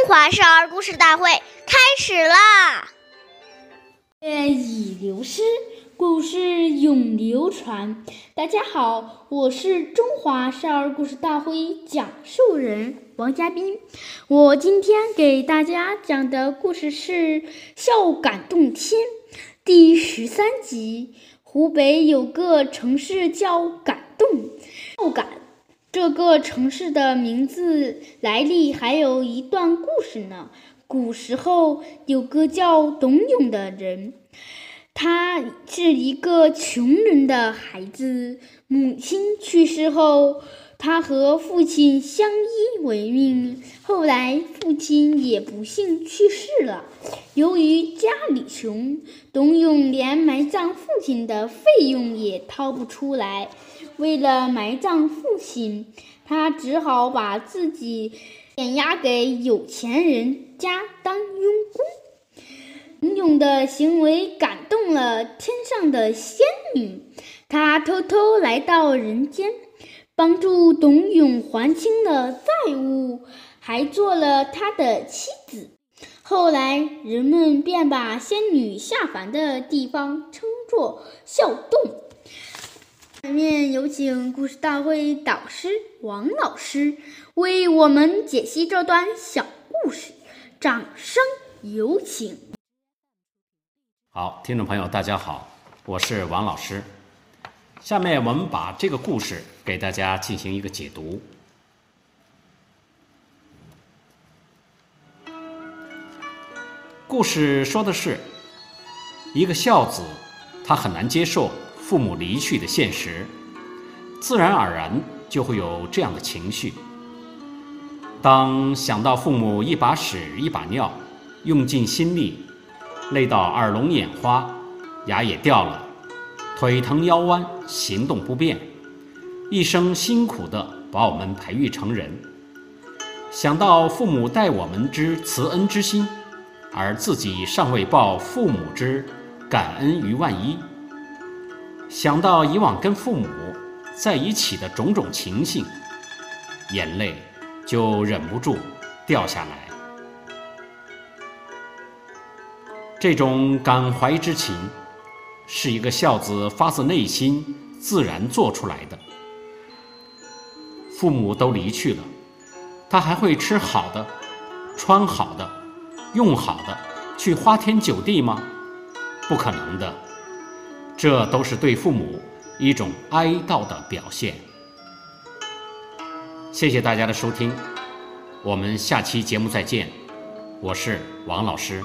中华少儿故事大会开始啦！月已流失，故事永流传。大家好，我是中华少儿故事大会讲述人王嘉宾。我今天给大家讲的故事是《孝感动天》第十三集。湖北有个城市叫感动，孝感。这个城市的名字来历还有一段故事呢。古时候有个叫董永的人，他是一个穷人的孩子。母亲去世后，他和父亲相依为命。后来父亲也不幸去世了。由于家里穷，董永连埋葬父亲的费用也掏不出来。为了埋葬父亲，他只好把自己碾压给有钱人家当佣工。董永的行为感动了天上的仙女，她偷偷来到人间，帮助董永还清了债务，还做了他的妻子。后来人们便把仙女下凡的地方称作孝洞。下面有请故事大会导师王老师为我们解析这段小故事，掌声有请。好，听众朋友，大家好，我是王老师。下面我们把这个故事给大家进行一个解读。故事说的是一个孝子，他很难接受。父母离去的现实，自然而然就会有这样的情绪。当想到父母一把屎一把尿，用尽心力，累到耳聋眼花，牙也掉了，腿疼腰弯，行动不便，一生辛苦的把我们培育成人；想到父母待我们之慈恩之心，而自己尚未报父母之感恩于万一。想到以往跟父母在一起的种种情形，眼泪就忍不住掉下来。这种感怀之情，是一个孝子发自内心自然做出来的。父母都离去了，他还会吃好的、穿好的、用好的，去花天酒地吗？不可能的。这都是对父母一种哀悼的表现。谢谢大家的收听，我们下期节目再见。我是王老师。